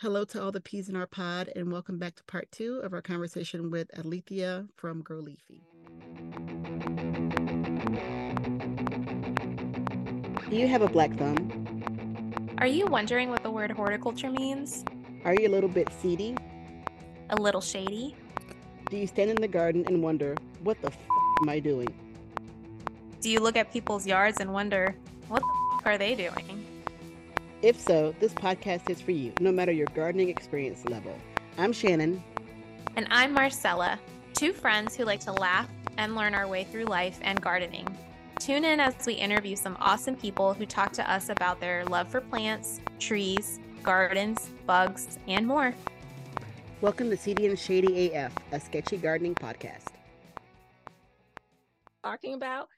Hello to all the peas in our pod, and welcome back to part two of our conversation with Alethea from GroLeafy. Do you have a black thumb? Are you wondering what the word horticulture means? Are you a little bit seedy? A little shady? Do you stand in the garden and wonder, what the f am I doing? Do you look at people's yards and wonder, what the f are they doing? If so, this podcast is for you, no matter your gardening experience level. I'm Shannon. And I'm Marcella, two friends who like to laugh and learn our way through life and gardening. Tune in as we interview some awesome people who talk to us about their love for plants, trees, gardens, bugs, and more. Welcome to Seedy and Shady AF, a sketchy gardening podcast. Talking about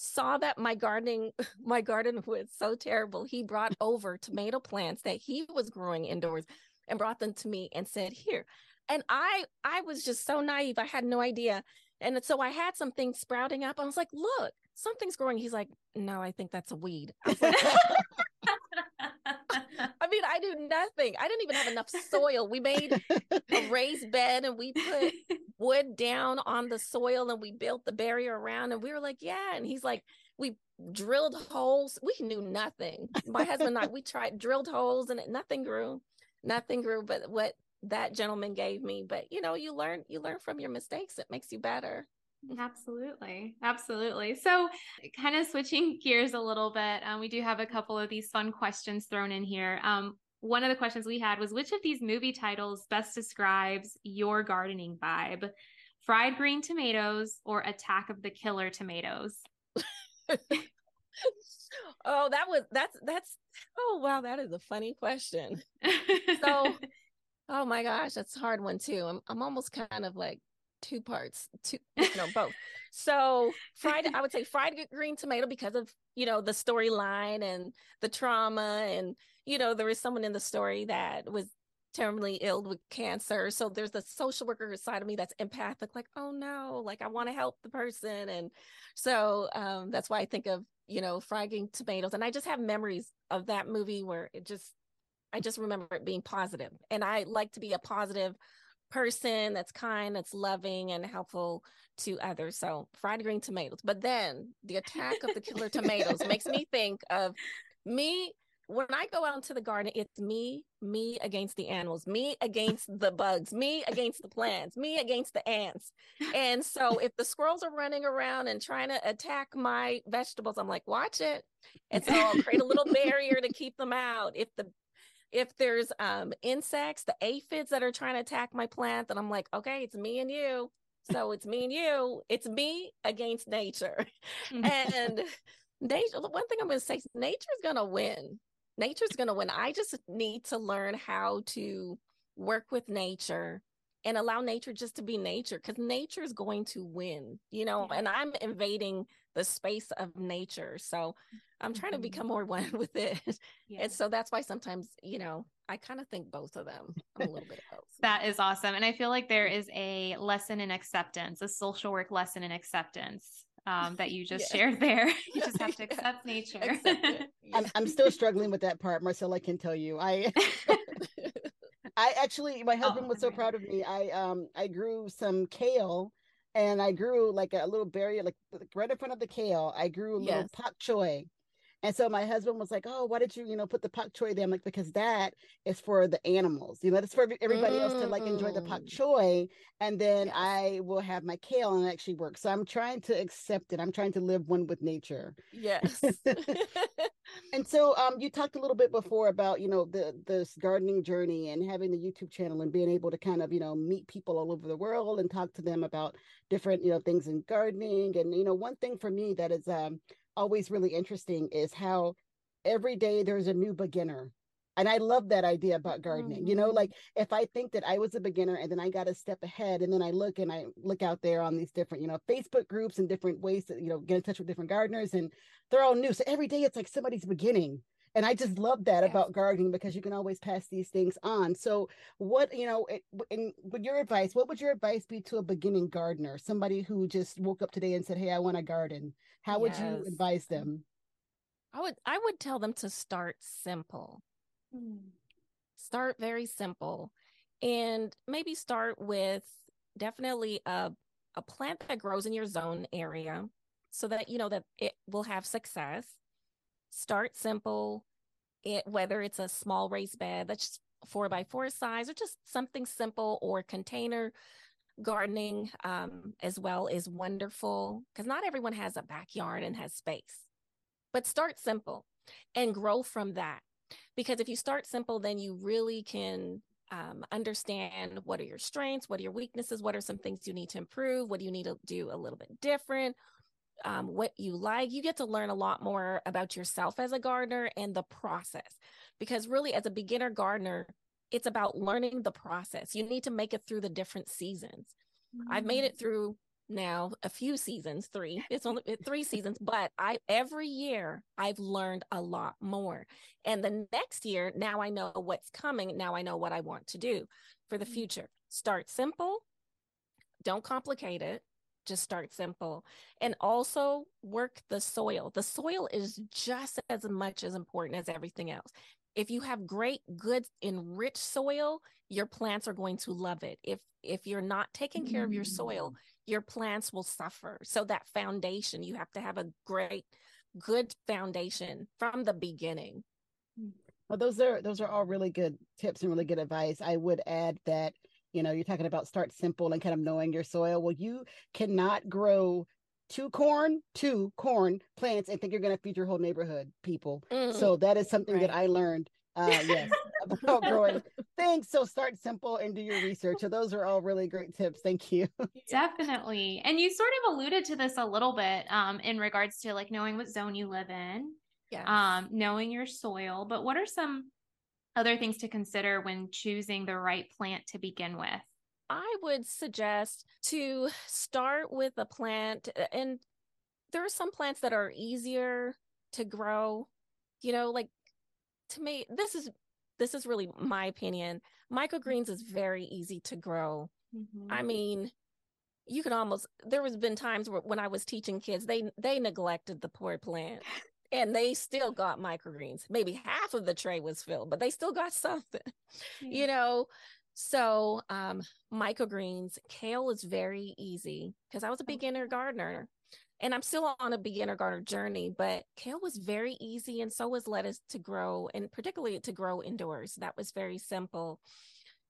saw that my gardening my garden was so terrible he brought over tomato plants that he was growing indoors and brought them to me and said here. And i i was just so naive i had no idea. And so i had something sprouting up i was like look something's growing. He's like no i think that's a weed. I, like, I mean i do nothing. I didn't even have enough soil. We made a raised bed and we put wood down on the soil and we built the barrier around and we were like yeah. And he's like we drilled holes. We knew nothing. My husband and i we tried drilled holes and it, nothing grew nothing grew but what that gentleman gave me. But you know you learn you learn from your mistakes. It makes you better Absolutely. Absolutely. So, kind of switching gears a little bit, um, we do have a couple of these fun questions thrown in here. Um, one of the questions we had was which of these movie titles best describes your gardening vibe? Fried green tomatoes or Attack of the Killer Tomatoes? oh, that was that's that's oh wow, that is a funny question. so oh my gosh, that's a hard one too. I'm I'm almost kind of like two parts, two know, both. So fried, I would say fried green tomato because of you know the storyline and the trauma, and you know there is someone in the story that was terminally ill with cancer. So there's the social worker side of me that's empathic, like oh no, like I want to help the person, and so um, that's why I think of you know fried green tomatoes, and I just have memories of that movie where it just I just remember it being positive, and I like to be a positive person that's kind, that's loving and helpful to others. So fried green tomatoes. But then the attack of the killer tomatoes makes me think of me when I go out into the garden, it's me, me against the animals, me against the bugs, me against the plants, me against the ants. And so if the squirrels are running around and trying to attack my vegetables, I'm like, watch it. And so I'll create a little barrier to keep them out. If the if there's um insects, the aphids that are trying to attack my plant, then I'm like, okay, it's me and you. So it's me and you. It's me against nature. and nature, one thing I'm gonna say, is nature's gonna win. Nature's gonna win. I just need to learn how to work with nature and allow nature just to be nature because nature is going to win, you know, yeah. and I'm invading the space of nature. So I'm trying mm-hmm. to become more one with it. Yeah. And so that's why sometimes, you know, I kind of think both of them. I'm a little bit of both. that is awesome. And I feel like there is a lesson in acceptance, a social work lesson in acceptance um, that you just shared there. You just have to accept yeah. nature. Accept I'm, I'm still struggling with that part, Marcella. I can tell you. I I actually, my husband oh, was so proud of me. I um I grew some kale and I grew like a little berry, like right in front of the kale. I grew a little pak choi and so my husband was like, "Oh, why did you, you know, put the pak choi there?" I'm like, "Because that is for the animals. You know, that's for everybody mm. else to like enjoy the pak mm. choi, and then yes. I will have my kale and it actually work." So I'm trying to accept it. I'm trying to live one with nature. Yes. and so, um, you talked a little bit before about you know the this gardening journey and having the YouTube channel and being able to kind of you know meet people all over the world and talk to them about different you know things in gardening. And you know, one thing for me that is um always really interesting is how every day there's a new beginner and i love that idea about gardening mm-hmm. you know mm-hmm. like if i think that i was a beginner and then i got a step ahead and then i look and i look out there on these different you know facebook groups and different ways to you know get in touch with different gardeners and they're all new so every day it's like somebody's beginning and i just love that yes. about gardening because you can always pass these things on so what you know and with your advice what would your advice be to a beginning gardener somebody who just woke up today and said hey i want to garden how would yes. you advise them i would i would tell them to start simple mm. start very simple and maybe start with definitely a, a plant that grows in your zone area so that you know that it will have success start simple it whether it's a small raised bed that's four by four size or just something simple or container gardening um, as well is wonderful because not everyone has a backyard and has space. But start simple and grow from that because if you start simple then you really can um, understand what are your strengths what are your weaknesses what are some things you need to improve what do you need to do a little bit different um, what you like you get to learn a lot more about yourself as a gardener and the process. Because really as a beginner gardener it's about learning the process. You need to make it through the different seasons. Mm-hmm. i've made it mm. through now a few seasons three. It's only three seasons but i every year i've learned a lot more. And the next year now i know what's coming. Now i know what i want to do for the mm. future. Start simple. Don't complicate it just start simple and also work the soil. The soil is just as much as important as everything else. If you have great good enriched soil your plants are going to love it. If if you're not taking care of your soil mm. your plants will suffer. So that foundation you have to have a great good foundation from the beginning. Well those are those are all really good tips and really good advice. I would add that you know you're talking about start simple and kind of knowing your soil well you cannot grow two corn, two corn plants, and think you're going to feed your whole neighborhood, people. Mm. So that is something right. that I learned. Uh, yes, about growing things. So start simple and do your research. So those are all really great tips. Thank you. Definitely. And you sort of alluded to this a little bit um, in regards to like knowing what zone you live in, yes. um, knowing your soil. But what are some other things to consider when choosing the right plant to begin with? I would suggest to start with a plant, and there are some plants that are easier to grow. You know, like to me, this is this is really my opinion. Microgreens is very easy to grow. Mm-hmm. I mean, you can almost there has been times where when I was teaching kids, they they neglected the poor plant. And they still got microgreens. Maybe half of the tray was filled, but they still got something. Mm-hmm. You know, so, um, microgreens, kale is very easy because I was a beginner gardener and I'm still on a beginner gardener journey, but kale was very easy and so was lettuce to grow and particularly to grow indoors. That was very simple.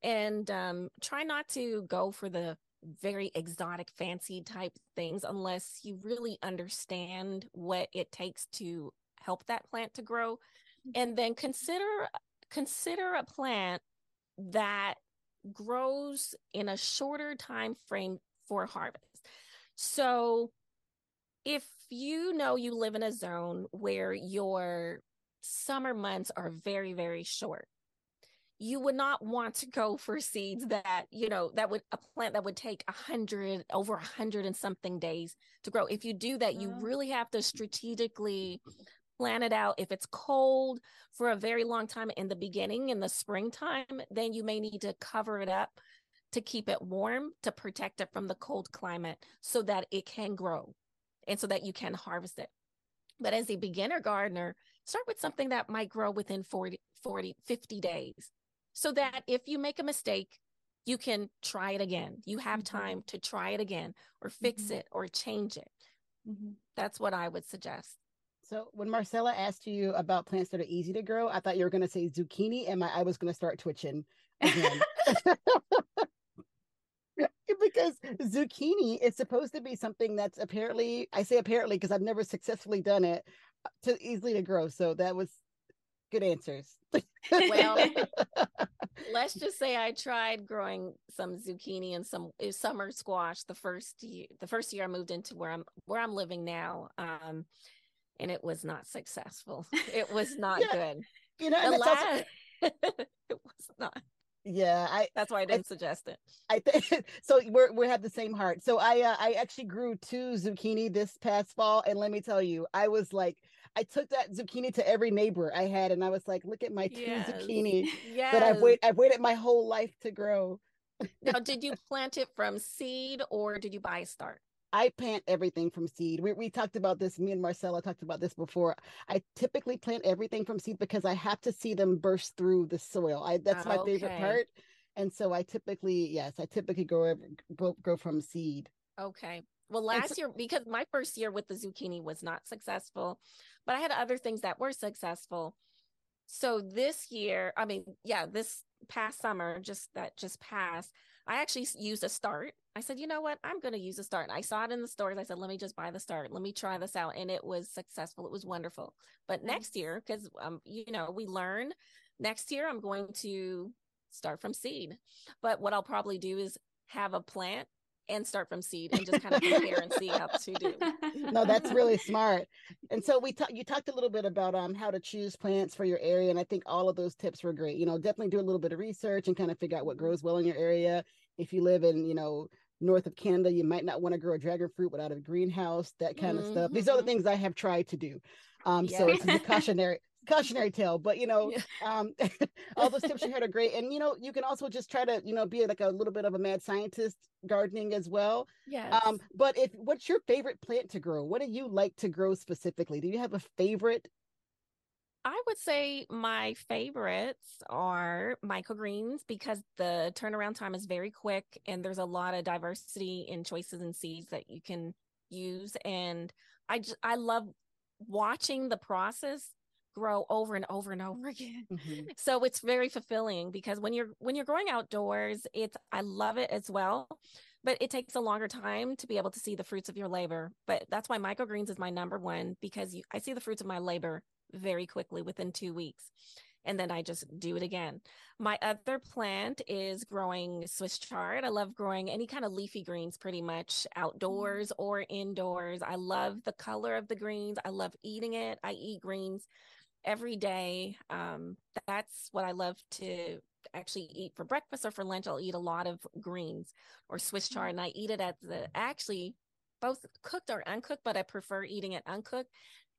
And um, try not to go for the very exotic, fancy type things unless you really understand what it takes to help that plant to grow. Mm-hmm. And then consider consider a plant that grows in a shorter time frame for harvest. So if you know you live in a zone where your summer months are very very short you would not want to go for seeds that you know that would a plant that would take a hundred over a hundred and something days to grow if you do that you mm-hmm. really have to strategically plan it out. If it's cold for a very long time in the beginning, in the springtime, then you may need to cover it up to keep it warm to protect it from the cold climate so that it can grow and so that you can harvest it. But as a beginner gardener, start with something that might grow within 40, 40 50 days so that if you make a mistake, you can try it again. You have mm-hmm. time to try it again or fix mm-hmm. it or change it. Mm-hmm. That's what I would suggest. So when Marcella asked you about plants that are easy to grow, I thought you were going to say zucchini, and my I was going to start twitching again. because zucchini is supposed to be something that's apparently I say apparently because I've never successfully done it uh, to easily to grow. So that was good answers. well, let's just say I tried growing some zucchini and some uh, summer squash the first year. The first year I moved into where I'm where I'm living now. Um, and it was not successful. It was not yeah. good. You know, the last, also... it was not. Yeah, I. That's why I didn't I, suggest it. I think so. We're we have the same heart. So I uh, I actually grew two zucchini this past fall, and let me tell you, I was like, I took that zucchini to every neighbor I had, and I was like, look at my two yes. zucchini yes. that I've waited I've waited my whole life to grow. now, did you plant it from seed or did you buy a start? I plant everything from seed. We, we talked about this. Me and Marcella talked about this before. I typically plant everything from seed because I have to see them burst through the soil. I that's my ah, Okay. favorite part. And so I typically, yes, I typically grow grow, grow from seed. Okay. Well, last so- year, because my first year with the zucchini was not successful, but I had other things that were successful. So this year, I mean, yeah, this past summer, just that just passed, I actually used a start. I said, you know what? I'm going to use a start. And I saw it in the stores. I said, let me just buy the start. Let me try this out. And it was successful. It was wonderful. But next year, because, um, you know, we learn next year, I'm going to start from seed. But what I'll probably do is have a plant and start from seed and just kind of compare and see how to do. No, that's really smart. And so we talked. You talked a little bit about um how to choose plants for your area, and I think all of those tips were great. You know, definitely do a little bit of research and kind of figure out what grows well in your area. If you live in, you know, north of Canada, you might not want to grow a dragon fruit without a greenhouse, that kind of stuff. These are the Mhm. things I have tried to do. Um, so it's a cautionary cautionary tale, but you know, Yeah. um, all those tips you had are great. And you know, you can also just try to, you know, be like a little bit of a mad scientist gardening as well. Yes. Um, but if what's your favorite plant to grow? What do you like to grow specifically? Do you have a favorite? I would say my favorites are microgreens because the turnaround time is very quick and there's a lot of diversity in choices and seeds that you can use. And I just, I love watching the process grow over and over and over again. Mm-hmm. So it's very fulfilling because when you're when you're growing outdoors, it's I love it as well, but it takes a longer time to be able to see the fruits of your labor. But that's why microgreens is my number one because you, I see the fruits of my labor very quickly within 2 weeks. And then I just do it again. My other plant is growing Swiss chard. I love growing any kind of leafy greens pretty much mm-hmm. outdoors or indoors. I love the color of the greens. I love eating it. I eat greens every day. Um, that's what I love to actually eat for breakfast or for lunch. I'll eat a lot of greens or Swiss chard, and I eat it at the actually both cooked or uncooked, but I prefer eating it uncooked.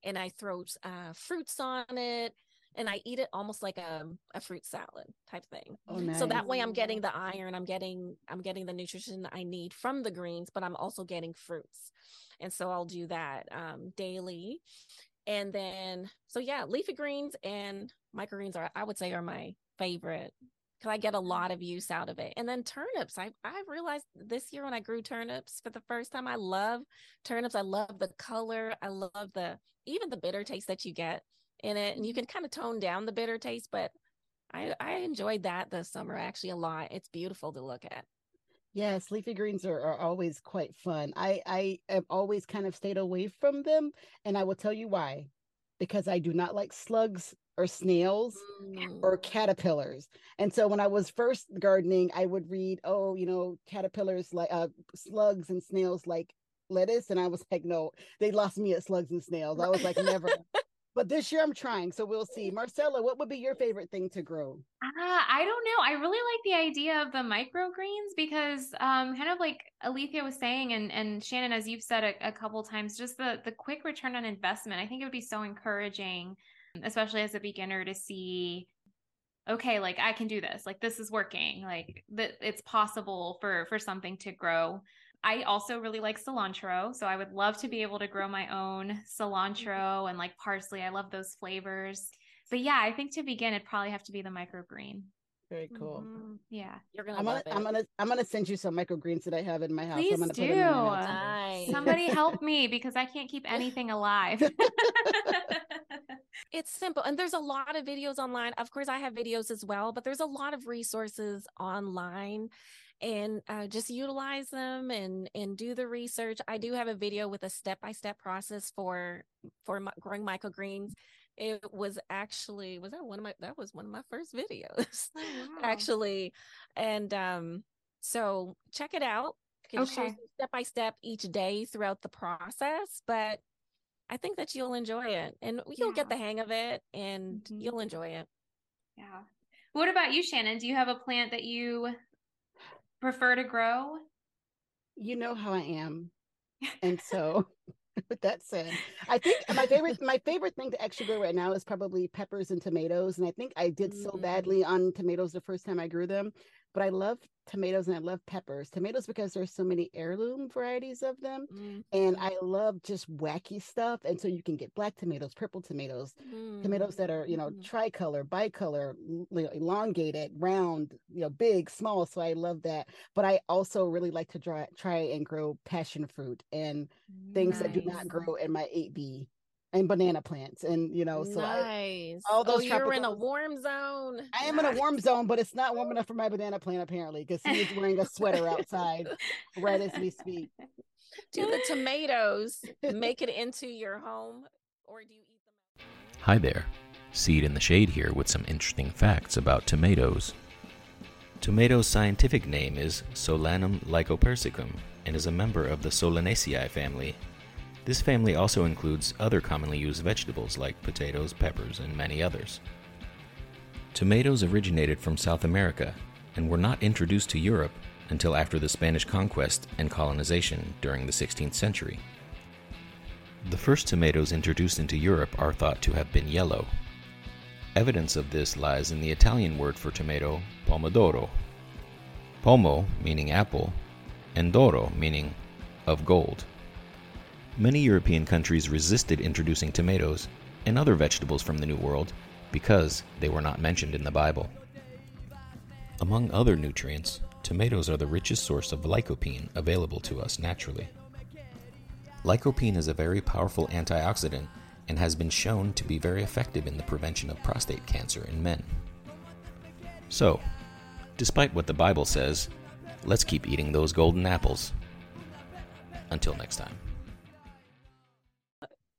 And I throw uh, fruits on it, and I eat it almost like a, a fruit salad type thing. Oh, nice. So that way I'm getting the iron, I'm getting I'm getting the nutrition I need from the greens, but I'm also getting fruits. And so I'll do that um, daily. And then so yeah, leafy greens and microgreens are I would say are my favorite because I get a lot of use out of it. And then turnips. I I realized this year when I grew turnips for the first time, I love turnips. I love the color. I love the even the bitter taste that you get in it. And you can kind of tone down the bitter taste, but I I enjoyed that this summer actually a lot. It's beautiful to look at. Yes, leafy greens are, are always quite fun. I I have always kind of stayed away from them, and I will tell you why. Because I do not like slugs or snails Mm. or caterpillars. And so when I was first gardening, I would read, oh, you know, caterpillars like uh slugs and snails like lettuce. And I was like, no, they lost me at slugs and snails. I was like, never. but this year I'm trying. So we'll see. Marcella, what would be your favorite thing to grow? Ah, I don't know. I really like the idea of the microgreens because, um, kind of like Alethea was saying, and and Shannon, as you've said a, a couple times, just the the quick return on investment. I think it would be so encouraging, especially as a beginner, to see, okay, like I can do this. Like this is working. Like that it's possible for for something to grow. I also really like cilantro, so I would love to be able to grow my own cilantro and like parsley. I love those flavors but yeah, I think to begin, it'd probably have to be the microgreen. Very cool. Mhm. Yeah. You're gonna I'm gonna it. I'm gonna I'm gonna send you some microgreens that I have in my house. Please I'm gonna do. put them in my notes. Nice. Somebody help me because I can't keep anything alive. It's simple. And there's a lot of videos online. Of course, I have videos as well, but there's a lot of resources online and uh, just utilize them and and do the research. I do have a video with a step-by-step process for for mi- growing microgreens. It was actually was that one of my that was one of my first videos Oh, wow. actually. And um so check it out. It Okay. step by step each day throughout the process, but I think that you'll enjoy it and you'll get the hang of it and Mhm. you'll enjoy it. Yeah. What about you, Shannon? Do you have a plant that you prefer to grow? You know how I am. And so with that said, I think my favorite my favorite thing to actually grow right now is probably peppers and tomatoes. And I think I did so Mm. badly on tomatoes the first time I grew them but I love tomatoes and I love peppers. Tomatoes because there's so many heirloom varieties of them. Mm. And I love just wacky stuff. And so you can get black tomatoes, purple tomatoes, mm. tomatoes that are, you know, mm. tricolor, bicolor, elongated, round, you know, big, small. So I love that. But I also really like to try, try and grow passion fruit and things nice. that do not grow in my 8B and banana plants and you know so nice. I, all oh, those oh, you're in a warm zone. I am in a warm zone but it's not warm enough for my banana plant apparently because he's wearing a sweater outside right as we speak. Do the tomatoes make it into your home or do you eat them hi there. Seed in the shade here with some interesting facts about tomatoes. Tomato's scientific name is solanum lycopersicum and is a member of the solanaceae family this family also includes other commonly used vegetables like potatoes, peppers, and many others. Tomatoes originated from South America and were not introduced to Europe until after the Spanish conquest and colonization during the 16th century. The first tomatoes introduced into Europe are thought to have been yellow. Evidence of this lies in the Italian word for tomato, pomodoro. Pomo meaning apple, and d'oro meaning of gold. Many European countries resisted introducing tomatoes and other vegetables from the New World because they were not mentioned in the Bible. Among other nutrients, tomatoes are the richest source of lycopene available to us naturally. Lycopene is a very powerful antioxidant and has been shown to be very effective in the prevention of prostate cancer in men. So, despite what the Bible says, let's keep eating those golden apples. Until next time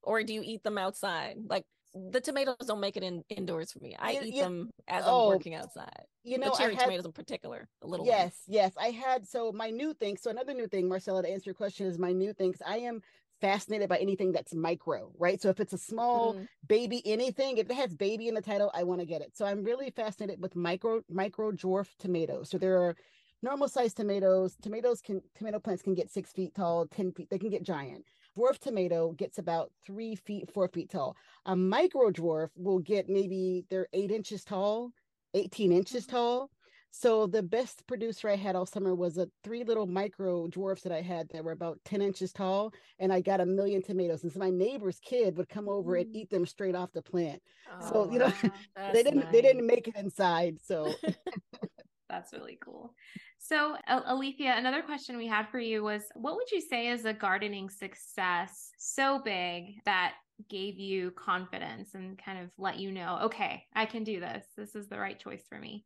or do you eat them outside? Like the tomatoes don't make it in indoors for me. I eat them as oh, I'm working outside. You know, the cherry had, tomatoes in particular, a little. Yes, ones. yes. I had so my new thing. So another new thing, Marcella, to answer your question, is my new things. I am fascinated by anything that's micro, right? So if it's a small mm-hmm. baby anything, if it has baby in the title, I want to get it. So I'm really fascinated with micro micro dwarf tomatoes. So there are normal sized tomatoes. Tomatoes can tomato plants can get six feet tall, ten feet. They can get giant dwarf tomato gets about three feet, four feet tall. A micro dwarf will get maybe they're eight inches tall, 18 inches mm-hmm. tall. So the best producer I had all summer was a three little micro dwarfs that I had that were about 10 inches tall, and I got a million tomatoes. And so my neighbor's kid would come over mm. and eat them straight off the plant. Oh, so you know, they didn't nice. they didn't make it inside. So that's really cool. So, Alethea, another question we had for you was what would you say is a gardening success so big that gave you confidence and kind of let you know, okay, I can do this. This is the right choice for me?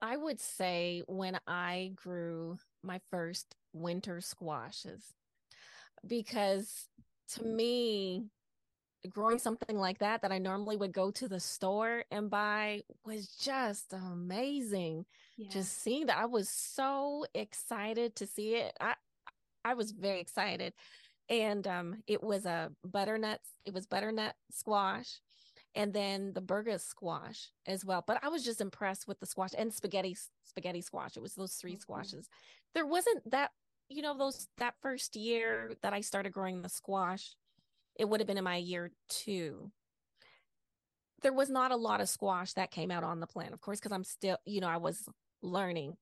I would say when I grew my first winter squashes, because to me, growing something like that that I normally would go to the store and buy was just amazing. Yeah. Just seeing that I was so excited to see it. I I was very excited. And um it was a butternut it was butternut squash and then the burger squash as well. But I was just impressed with the squash and spaghetti spaghetti squash. It was those 3 mm-hmm. squashes. There wasn't that you know those that first year that I started growing the squash it would have been in my year two. There was not a lot of squash that came out on the plant, of course, because I'm still, you know, I was learning,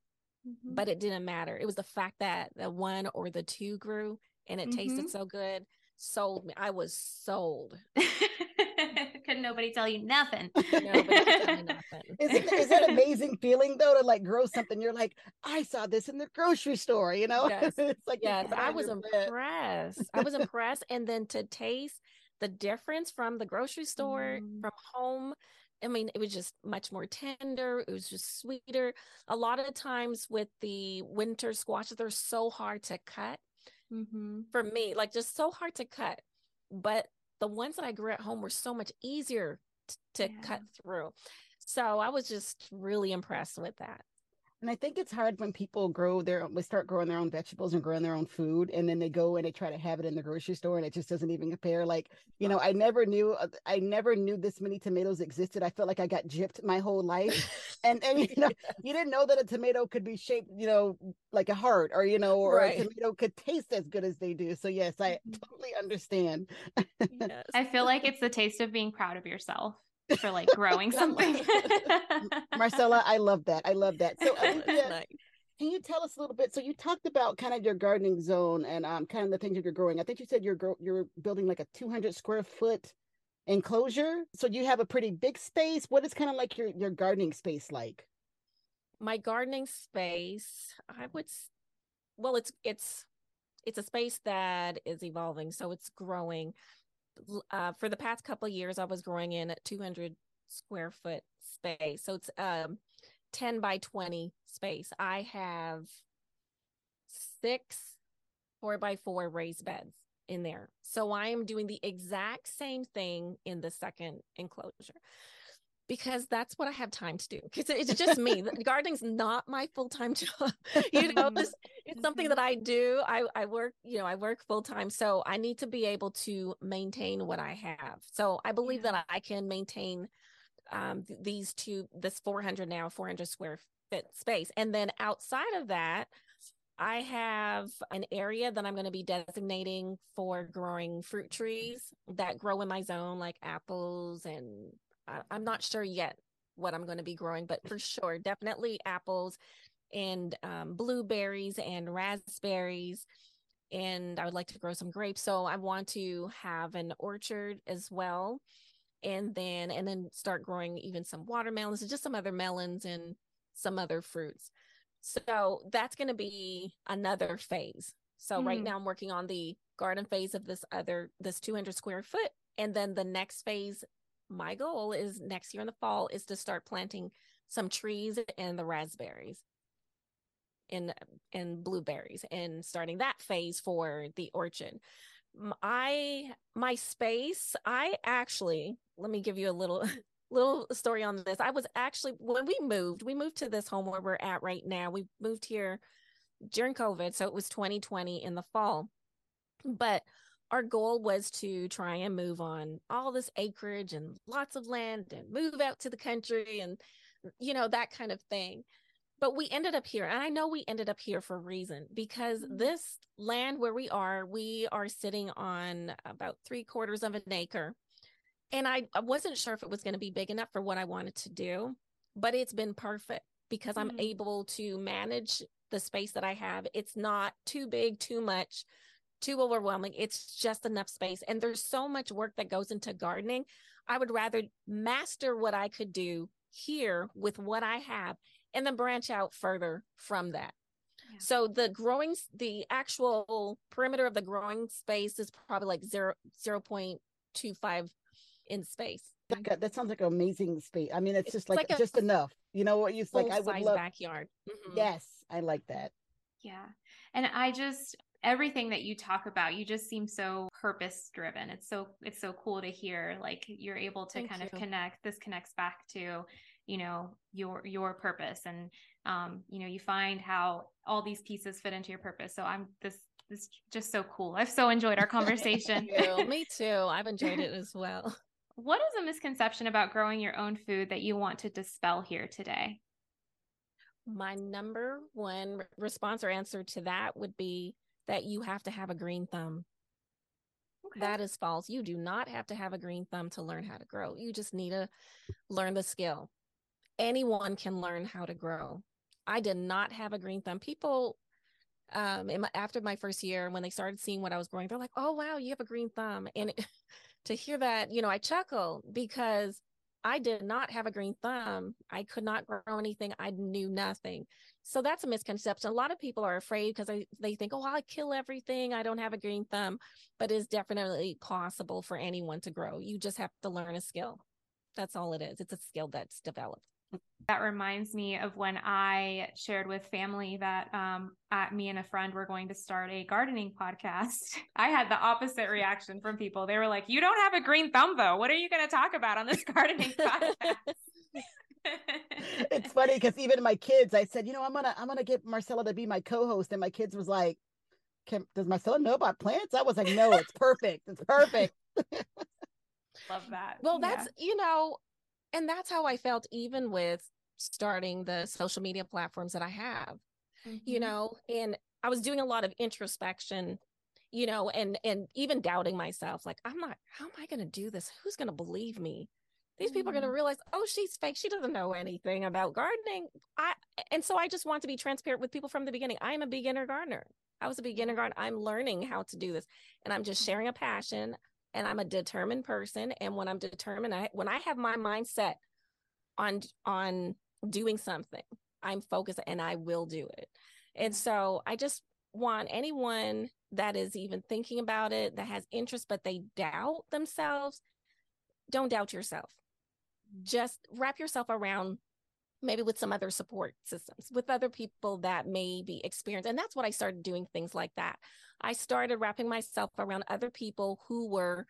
mm-hmm. but it didn't matter. It was the fact that the one or the two grew and it mm-hmm. tasted so good sold me. I was sold. Could nobody tell you nothing? Nobody tell me nothing. is, it, is that amazing feeling though to like grow something? You're like, I saw this in the grocery store, you know? Yes. it's like yes, I was impressed. I was impressed. And then to taste the difference from the grocery store, mm. from home. I mean, it was just much more tender. It was just sweeter. A lot of times with the winter squashes, they're so hard to cut. Mm-hmm. For me, like just so hard to cut. But the ones that I grew at home were so much easier t- to yeah. cut through. So I was just really impressed with that. And I think it's hard when people grow their, they start growing their own vegetables and growing their own food, and then they go and they try to have it in the grocery store, and it just doesn't even compare. Like, you know, I never knew, uh, I never knew this many tomatoes existed. I felt like I got gypped my whole life, and and you know, you didn't know that a tomato could be shaped, you know, like a heart, or you know, or right. a tomato could taste as good as they do. So yes, I mm-hmm. totally understand. yes. I feel like it's the taste of being proud of yourself for like growing something. Marcella, I love that. I love that. So Olympia, nice. can you tell us a little bit? So you talked about kind of your gardening zone and um kind of the things that you're growing. I think you said you're you're building like a 200 square foot enclosure. So you have a pretty big space. What is kind of like your your gardening space like? My gardening space, I would well it's it's it's a space that is evolving, so it's growing. Uh, for the past couple years, I was growing in a 200 square foot space, so it's um 10 by 20 space. I have six four by four raised beds in there. So I am doing the exact same thing in the second enclosure because that's what I have time to do. Because it's just me. Gardening's not my full time job. you know, this, it's something mm-hmm. that I do. I, I work, you know, I work full time. So I need to be able to maintain what I have. So I believe yeah. that I can maintain um, these two, this 400 now, 400 square foot space. And then outside of that, I have an area that I'm going to be designating for growing fruit trees that grow in my zone, like apples. And I, I'm not sure yet what I'm going to be growing, but for sure, definitely apples and um, blueberries and raspberries. And I would like to grow some grapes. So I want to have an orchard as well. And then, and then start growing even some watermelons and just some other melons and some other fruits. So that's going to be another phase. So mm right now I'm working on the garden phase of this other this 200 square foot and then the next phase my goal is next year in the fall is to start planting some trees and the raspberries and and blueberries and starting that phase for the orchard i my space i actually let me give you a little little story on this. I was actually when we moved, we moved to this home where we're at right now. We moved here during COVID, so it was 2020 in the fall. But our goal was to try and move on all this acreage and lots of land and move out to the country and you know that kind of thing. But we ended up here, and I know we ended up here for a reason because mm-hmm. this land where we are, we are sitting on about three quarters of an acre and I, I wasn't sure if it was going to be big enough for what I wanted to do, but it's been perfect because mm-hmm. I'm able to manage the space that I have. It's not too big, too much, too overwhelming. It's just enough space. And there's so much work that goes into gardening. I would rather master what I could do here with what I have and then branch out further from that. Yeah. So the growing, the actual perimeter of the growing space is probably like zero, 0.25 in space. That, that sounds like an amazing space. I mean, it's, it's just like, like just enough. You know what you like? I would love backyard. Mm-hmm. Yes, I like that. Yeah, and I just everything that you talk about you just seem so purpose driven it's so it's so cool to hear like you're able to Thank kind you. of connect this connects back to you know your your purpose. And um you know you find how all these pieces fit into your purpose. So i'm this this just so cool. I've so enjoyed our conversation. Me too. I've enjoyed it as well. What is a misconception about growing your own food that you want to dispel here today? My number one response or answer to that would be that you have to have a green thumb. Okay. That is false. You do not have to have a green thumb to learn how to grow. You just need to learn the skill. Anyone can learn how to grow. I did not have a green thumb. People um my, after my first year when they started seeing what I was growing, they're like, "Oh wow, you have a green thumb." And it, to hear that, you know, I chuckle because I did not have a green thumb. I could not grow anything. I knew nothing. So that's a misconception. A lot of people are afraid because they, they think, oh, I kill everything. I don't have a green thumb. But it's definitely possible for anyone to grow. You just have to learn a skill. That's all it is. It's a skill that's developed. That reminds me of when I shared with family that um, me and a friend were going to start a gardening podcast. I had the opposite reaction from people. They were like, "You don't have a green thumb, though. What are you going to talk about on this gardening podcast?" it's funny because even my kids, I said, you know, I'm gonna I'm gonna get Marcella to be my co-host, and my kids was like, Can, "Does Marcella know about plants?" I was like, "No, it's perfect. It's perfect." Love that. Well, that's yeah. you know, and that's how I felt even with starting the social media platforms that I have. Mm-hmm. You know, and I was doing a lot of introspection, you know, and and even doubting myself like I'm not how am I going to do this? Who's going to believe me? These people are going to Mm. realize, oh, she's fake. She doesn't know anything about gardening. I and so I just want to be transparent with people from the beginning. I am a beginner gardener. I was a beginner gardener. I'm learning how to do this, and I'm just sharing a passion. And I'm a determined person. And when I'm determined, I when I have my mindset on on doing something, I'm focused and I will do it. And so I just want anyone that is even thinking about it, that has interest, but they doubt themselves, don't doubt yourself. Just wrap yourself around maybe with some other support systems, with other people that may be experienced. And that's what I started doing things like that. I started wrapping myself around other people who were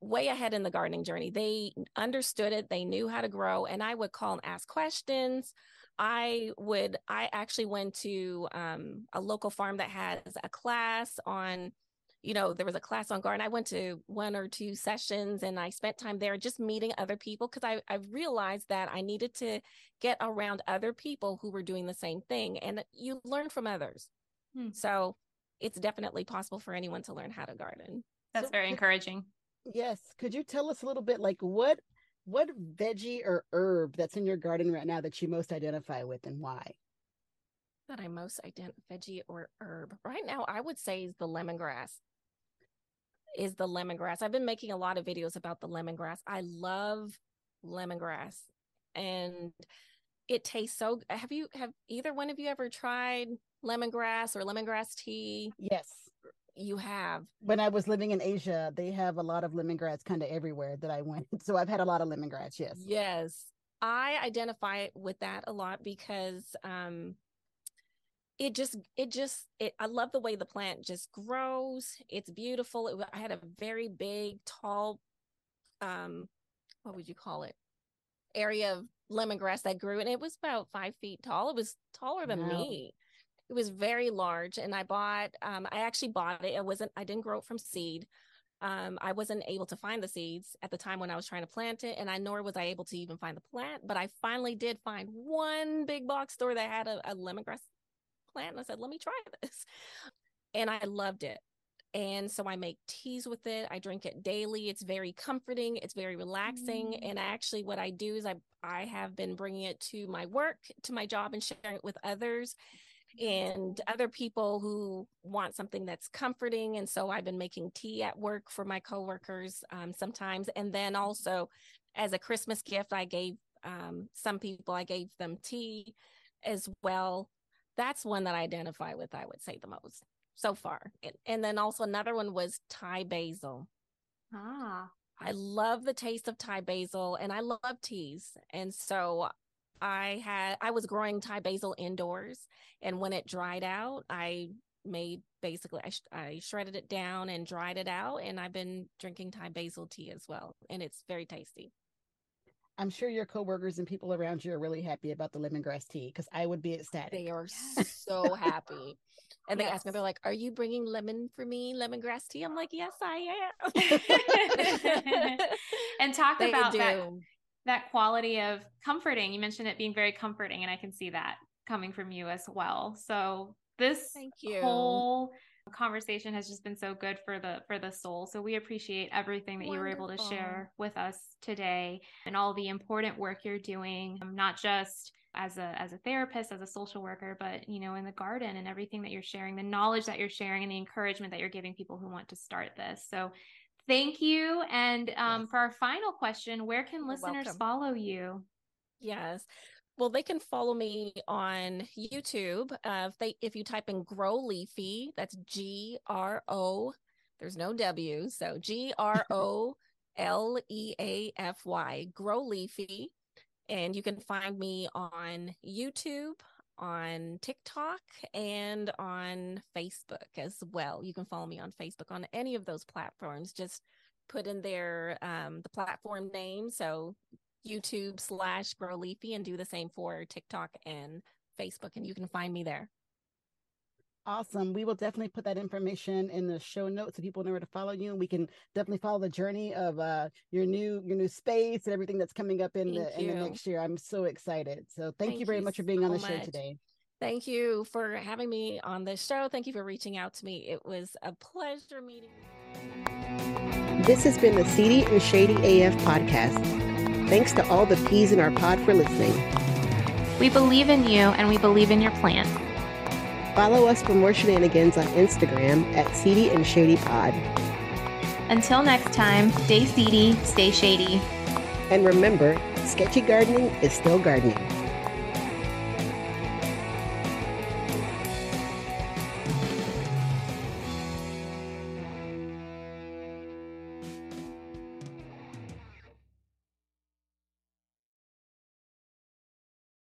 way ahead in the gardening journey. They understood it, they knew how to grow, and I would call and ask questions. I would, I actually went to um, a local farm that has a class on, you know, there was a class on garden. I went to one or two sessions and I spent time there just meeting other people because I, I realized that I needed to get around other people who were doing the same thing. And you learn from others. Hmm. So it's definitely possible for anyone to learn how to garden. That's So very encouraging. Yes. Could you tell us a little bit like what what veggie or herb that's in your garden right now that you most identify with and why? that I most identify veggie or herb right now, I would say is the lemongrass. Is the lemongrass. I've been making a lot of videos about the lemongrass. I love lemongrass and it tastes so have you have either one of you ever tried lemongrass or lemongrass tea? Yes. You have. When I was living in Asia, they have a lot of lemongrass kind of everywhere that I went. So I've had a lot of lemongrass, yes. Yes. I identify with that a lot because um it just it just it I love the way the plant just grows. It's beautiful. It, I had a very big, tall um what would you call it? area of lemongrass that grew and it was about five feet tall. It was taller than Wow. me. It was very large. And I bought um I actually bought it. It wasn't I didn't grow it from seed um, I wasn't able to find the seeds at the time when I was trying to plant it, and I nor was I able to even find the plant. But I finally did find one big box store that had a, a lemongrass plant, and I said, "Let me try this," and I loved it. And so I make teas with it. I drink it daily. It's very comforting. It's very relaxing. Mm. And actually, what I do is I I have been bringing it to my work, to my job, and sharing it with others and other people who want something that's comforting. And so I've been making tea at work for my coworkers um, sometimes. And then also as a Christmas gift, I gave um, some people, I gave them tea as well. That's one that I identify with, I would say the most so far. And, and then also another one was Thai basil. Ah, I love the taste of Thai basil and I love teas. And so I had I was growing Thai basil indoors and when it dried out, I made basically I, sh- I shredded it down and dried it out and I've been drinking Thai basil tea as well and it's very tasty. I'm sure your coworkers and people around you are really happy about the lemongrass tea because I would be ecstatic. They are so happy. And they ask me, they're like, Are you bringing lemon for me, lemongrass tea? I'm like, Yes, I am. and talk They about that, that quality of comforting. You mentioned it being very comforting, and I can see that coming from you as well. So this Thank you. whole conversation has just been so good for the for the soul. So we appreciate everything that you were able to share with us today and all the important work you're doing, um, not just as a as a therapist, as a social worker, but you know, in the garden and everything that you're sharing, the knowledge that you're sharing and the encouragement that you're giving people who want to start this. So thank you. And um, Yes. for our final question, where can You're listeners welcome. follow you? Yes. Well, they can follow me on YouTube. Uh, if they if you type in GroLeafy, that's G R O. There's no W, so G R O L E A F Y. GroLeafy, and you can find me on YouTube, on TikTok, and on Facebook as well. You can follow me on Facebook on any of those platforms. Just put in there um, the platform name. So YouTube slash GroLeafy and do the same for TikTok and Facebook, and you can find me there. Awesome. We will definitely put that information in the show notes so people know where to follow you. And we can definitely follow the journey of uh your new your new space and everything that's coming up in the in the next year. I'm so excited. So thank, you very you much for being on the so show much. today. Thank you for having me on this show. Thank you for reaching out to me. It was a pleasure meeting. You. This has been the Seedy and Shady AF podcast. Thanks to all the peas in our pod for listening. We believe in you and we believe in your plan. Follow us for more shenanigans on Instagram at Seedy and Shady Pod. Until next time, stay seedy, stay shady. And remember, sketchy gardening is still gardening.